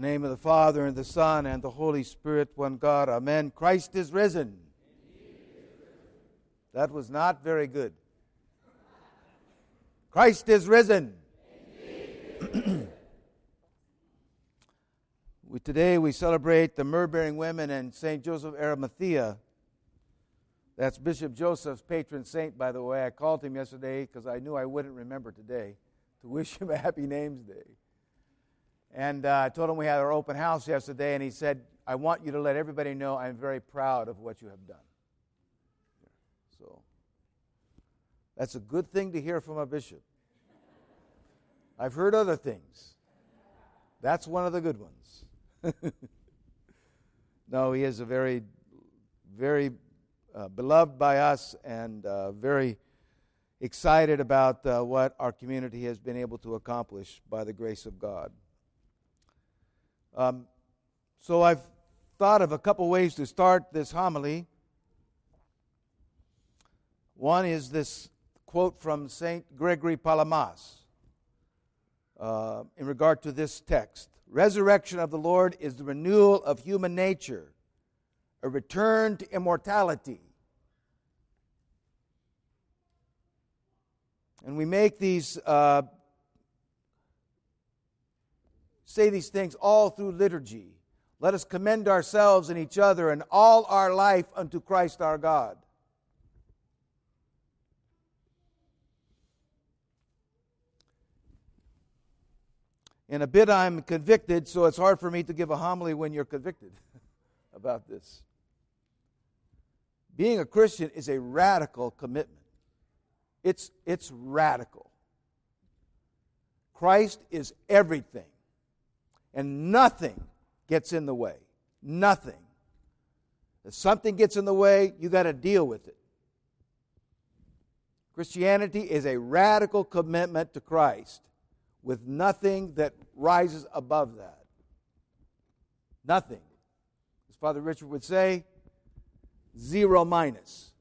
The name of the Father, and the Son, and the Holy Spirit, one God. Amen. Christ is risen. That was not very good. Christ is risen. we, today we celebrate the myrrh bearing women and St. Joseph Arimathea. That's Bishop Joseph's patron saint, by the way. I called him yesterday because I knew I wouldn't remember today to wish him a happy names day. And uh, I told him we had our open house yesterday, and he said, I want you to let everybody know I'm very proud of what you have done. So that's a good thing to hear from a bishop. I've heard other things. That's one of the good ones. no, he is a very, very uh, beloved by us and uh, very excited about uh, what our community has been able to accomplish by the grace of God. Um, so I've thought of a couple ways to start this homily. One is this quote from St. Gregory Palamas uh, in regard to this text Resurrection of the Lord is the renewal of human nature, a return to immortality. And we make these uh, say these things all through liturgy. Let us commend ourselves and each other and all our life unto Christ our God. In a bit, I'm convicted, so it's hard for me to give a homily when you're convicted about this. Being a Christian is a radical commitment. It's, it's radical. Christ is everything. And nothing gets in the way. Nothing. If something gets in the way, you got to deal with it. Christianity is a radical commitment to Christ with nothing that rises above that. Nothing. As Father Richard would say, zero minus.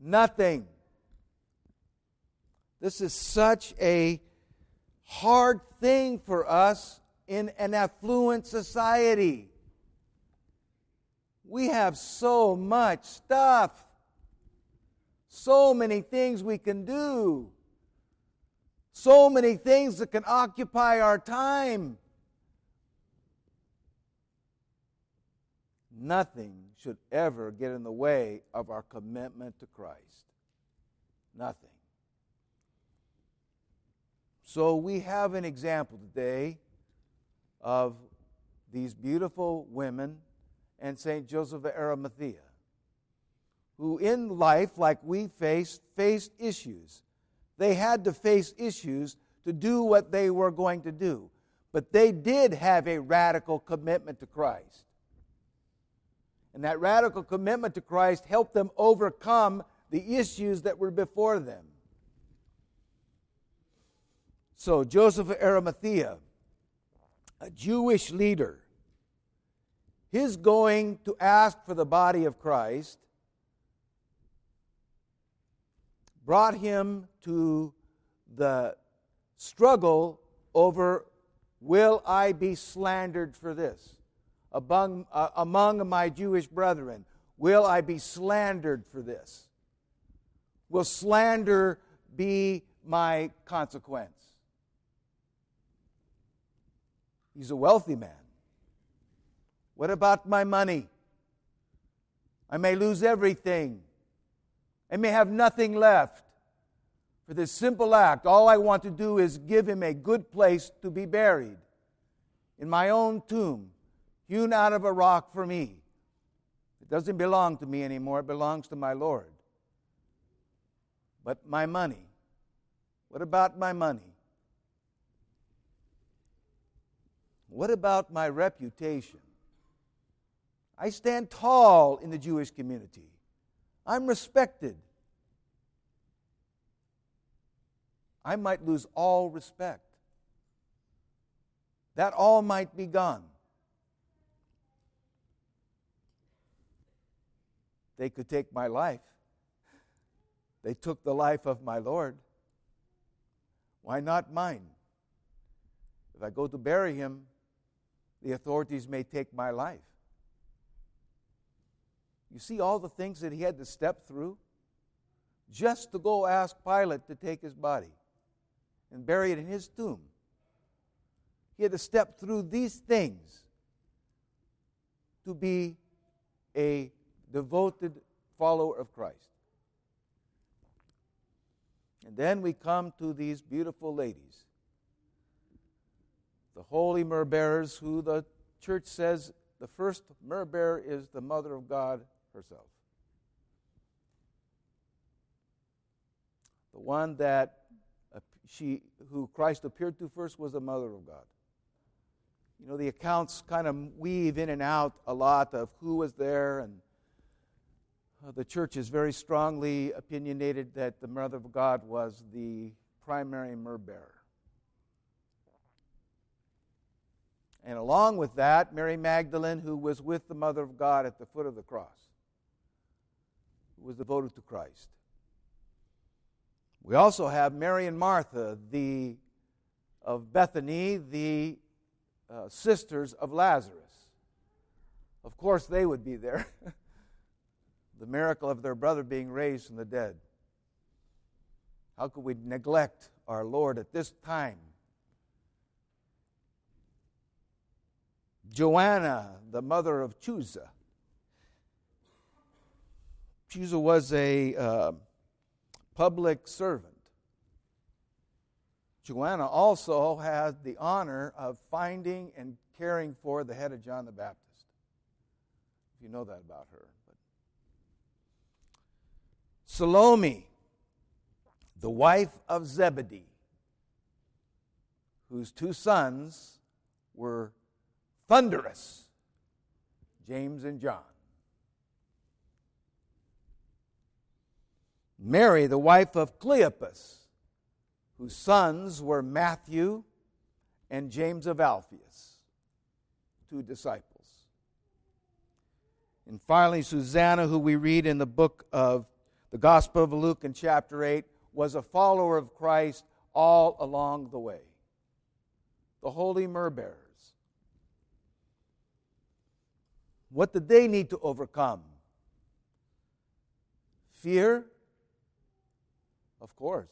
Nothing. This is such a hard thing for us in an affluent society. We have so much stuff, so many things we can do, so many things that can occupy our time. Nothing should ever get in the way of our commitment to Christ. Nothing. So we have an example today of these beautiful women and St. Joseph of Arimathea, who in life, like we face, faced issues. They had to face issues to do what they were going to do. But they did have a radical commitment to Christ. And that radical commitment to Christ helped them overcome the issues that were before them. So, Joseph of Arimathea a Jewish leader, his going to ask for the body of Christ brought him to the struggle over will I be slandered for this? Among, uh, among my Jewish brethren, will I be slandered for this? Will slander be my consequence? He's a wealthy man. What about my money? I may lose everything. I may have nothing left. For this simple act, all I want to do is give him a good place to be buried in my own tomb, hewn out of a rock for me. It doesn't belong to me anymore, it belongs to my Lord. But my money, what about my money? What about my reputation? I stand tall in the Jewish community. I'm respected. I might lose all respect. That all might be gone. They could take my life. They took the life of my Lord. Why not mine? If I go to bury him, the authorities may take my life. You see all the things that he had to step through just to go ask Pilate to take his body and bury it in his tomb. He had to step through these things to be a devoted follower of Christ. And then we come to these beautiful ladies, the holy myrrh bearers, who the church says the first myrrh bearer is the mother of God herself. The one that she, who Christ appeared to first was the mother of God. You know, the accounts kind of weave in and out a lot of who was there, and uh, the church is very strongly opinionated that the mother of God was the primary myrrh bearer. And along with that, Mary Magdalene, who was with the mother of God at the foot of the cross was devoted to Christ. We also have Mary and Martha, the of Bethany, the uh, sisters of Lazarus. Of course, they would be there. the miracle of their brother being raised from the dead. How could we neglect our Lord at this time? Joanna, the mother of Chuza, Chuza was a uh, public servant. Joanna also had the honor of finding and caring for the head of John the Baptist. If you know that about her. But Salome, the wife of Zebedee, whose two sons were thunderous, James and John. Mary, the wife of Cleopas, whose sons were Matthew and James of Alphaeus, two disciples. And finally, Susanna, who we read in the book of the Gospel of Luke in chapter 8, was a follower of Christ all along the way. The holy myrrh bearers. What did they need to overcome? Fear of course.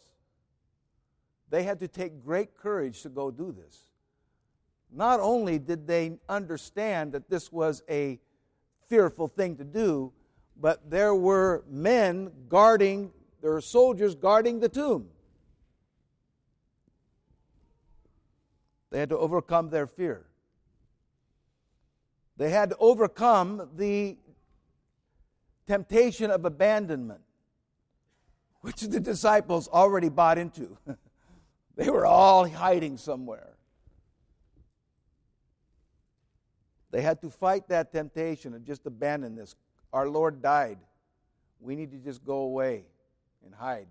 They had to take great courage to go do this. Not only did they understand that this was a fearful thing to do, but there were men guarding, there were soldiers guarding the tomb. They had to overcome their fear. They had to overcome the temptation of abandonment which the disciples already bought into. they were all hiding somewhere. They had to fight that temptation and just abandon this. Our Lord died. We need to just go away and hide.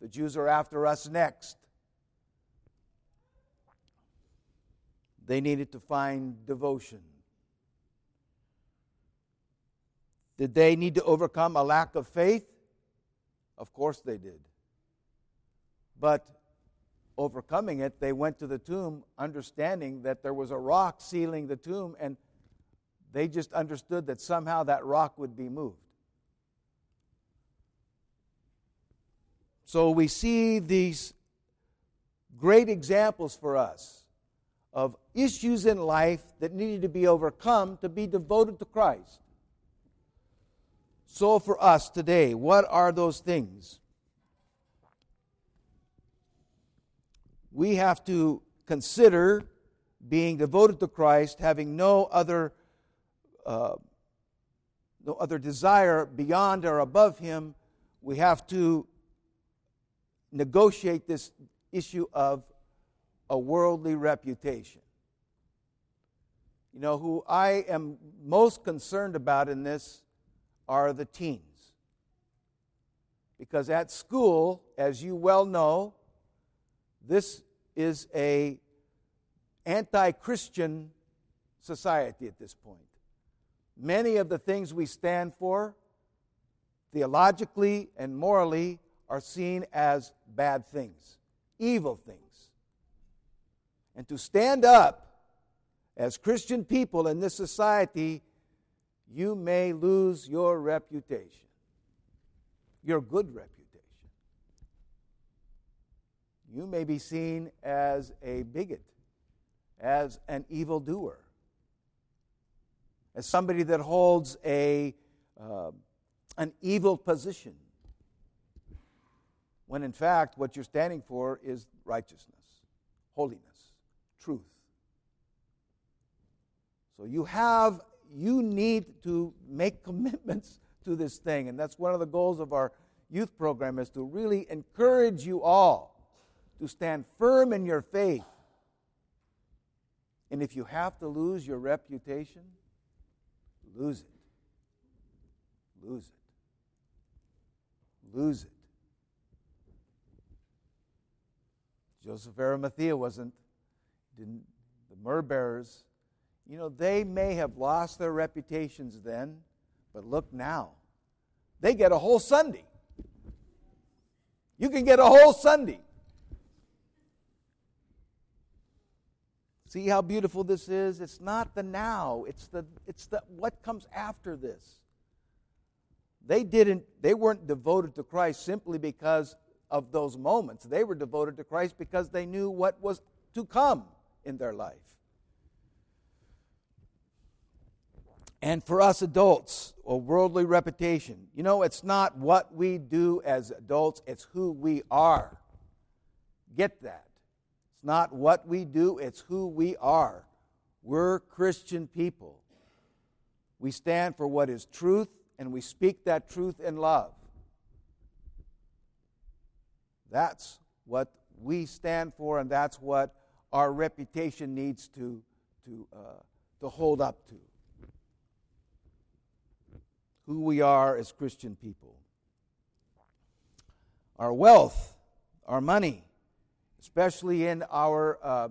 The Jews are after us next. They needed to find devotion. Did they need to overcome a lack of faith? Of course they did. But overcoming it, they went to the tomb understanding that there was a rock sealing the tomb, and they just understood that somehow that rock would be moved. So we see these great examples for us of issues in life that needed to be overcome to be devoted to Christ. So, for us today, what are those things? We have to consider being devoted to Christ, having no other, uh, no other desire beyond or above Him. We have to negotiate this issue of a worldly reputation. You know, who I am most concerned about in this are the teens. Because at school, as you well know, this is a anti-Christian society at this point. Many of the things we stand for theologically and morally are seen as bad things, evil things. And to stand up as Christian people in this society, you may lose your reputation, your good reputation. You may be seen as a bigot, as an evildoer, as somebody that holds a, uh, an evil position, when in fact what you're standing for is righteousness, holiness, truth. So you have, you need to make commitments to this thing. And that's one of the goals of our youth program is to really encourage you all to stand firm in your faith. And if you have to lose your reputation, lose it. Lose it. Lose it. Joseph Arimathea wasn't, didn't, the myrrh bearers you know, they may have lost their reputations then, but look now. They get a whole Sunday. You can get a whole Sunday. See how beautiful this is? It's not the now, it's the it's the what comes after this. They didn't they weren't devoted to Christ simply because of those moments. They were devoted to Christ because they knew what was to come in their life. And for us adults, a worldly reputation. You know, it's not what we do as adults, it's who we are. Get that. It's not what we do, it's who we are. We're Christian people. We stand for what is truth, and we speak that truth in love. That's what we stand for, and that's what our reputation needs to, to, uh, to hold up to who we are as Christian people. Our wealth, our money, especially in our uh,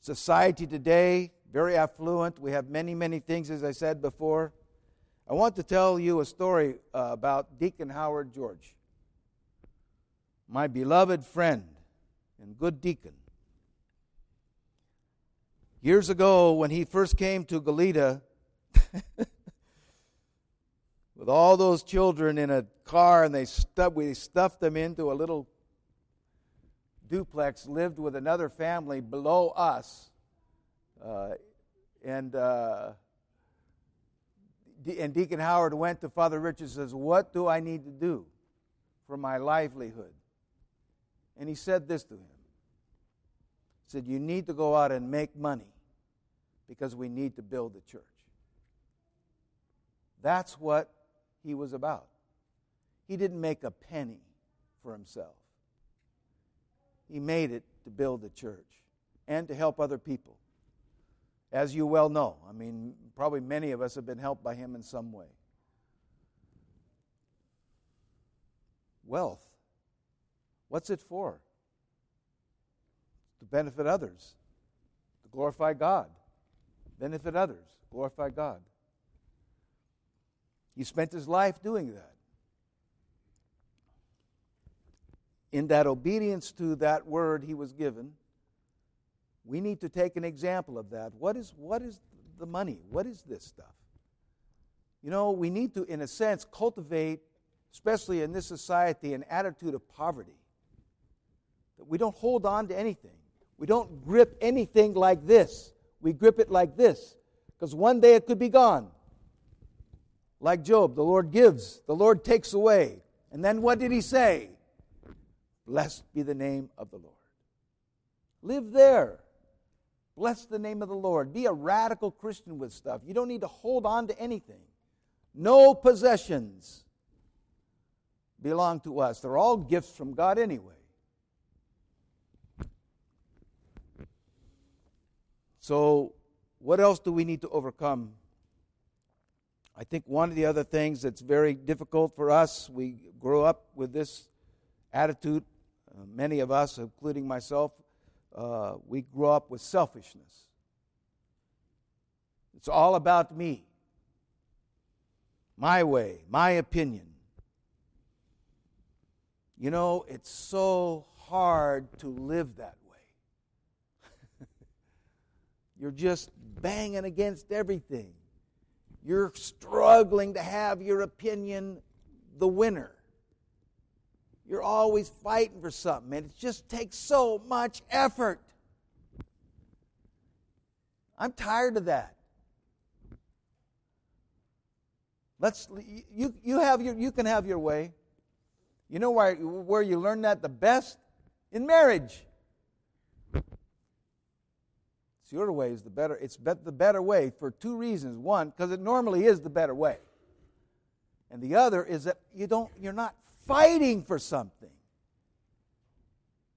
society today, very affluent. We have many, many things, as I said before. I want to tell you a story uh, about Deacon Howard George, my beloved friend and good deacon. Years ago, when he first came to Goleta, all those children in a car, and they stuff, we stuffed them into a little duplex, lived with another family below us. Uh, and, uh, and Deacon Howard went to Father Richard and says, What do I need to do for my livelihood? And he said this to him. He said, You need to go out and make money because we need to build the church. That's what he was about. He didn't make a penny for himself, he made it to build the church and to help other people. As you well know, I mean, probably many of us have been helped by him in some way. Wealth. What's it for? To benefit others, to glorify God. Benefit others, glorify God. He spent his life doing that. In that obedience to that word he was given, we need to take an example of that. What is, what is the money? What is this stuff? You know, we need to, in a sense, cultivate, especially in this society, an attitude of poverty. That we don't hold on to anything. We don't grip anything like this. We grip it like this, because one day it could be gone. Like Job, the Lord gives, the Lord takes away. And then what did he say? Blessed be the name of the Lord. Live there. Bless the name of the Lord. Be a radical Christian with stuff. You don't need to hold on to anything. No possessions belong to us. They're all gifts from God anyway. So, what else do we need to overcome I think one of the other things that's very difficult for us, we grow up with this attitude, uh, many of us, including myself, uh, we grow up with selfishness. It's all about me, my way, my opinion. You know, it's so hard to live that way. You're just banging against everything. You're struggling to have your opinion the winner. You're always fighting for something, and it just takes so much effort. I'm tired of that. Let's you you have your you can have your way. You know where where you learn that the best in marriage. It's your way is the better. It's the better way for two reasons. One, because it normally is the better way, and the other is that you don't you're not fighting for something.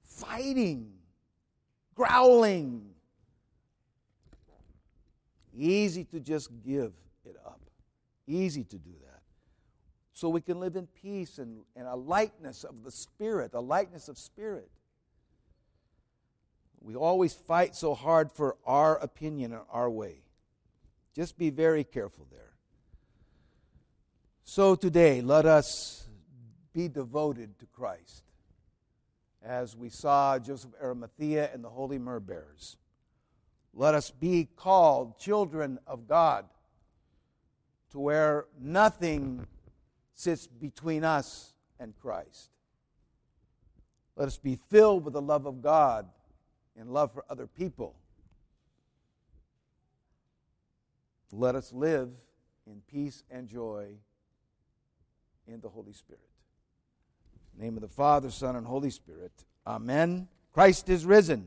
Fighting, growling. Easy to just give it up. Easy to do that. So we can live in peace and, and a lightness of the Spirit, a lightness of spirit. We always fight so hard for our opinion and our way. Just be very careful there. So today, let us be devoted to Christ as we saw Joseph Arimathea and the holy myrrh bearers. Let us be called children of God to where nothing sits between us and Christ. Let us be filled with the love of God and love for other people. Let us live in peace and joy in the Holy Spirit. The name of the Father, Son, and Holy Spirit. Amen. Christ is risen.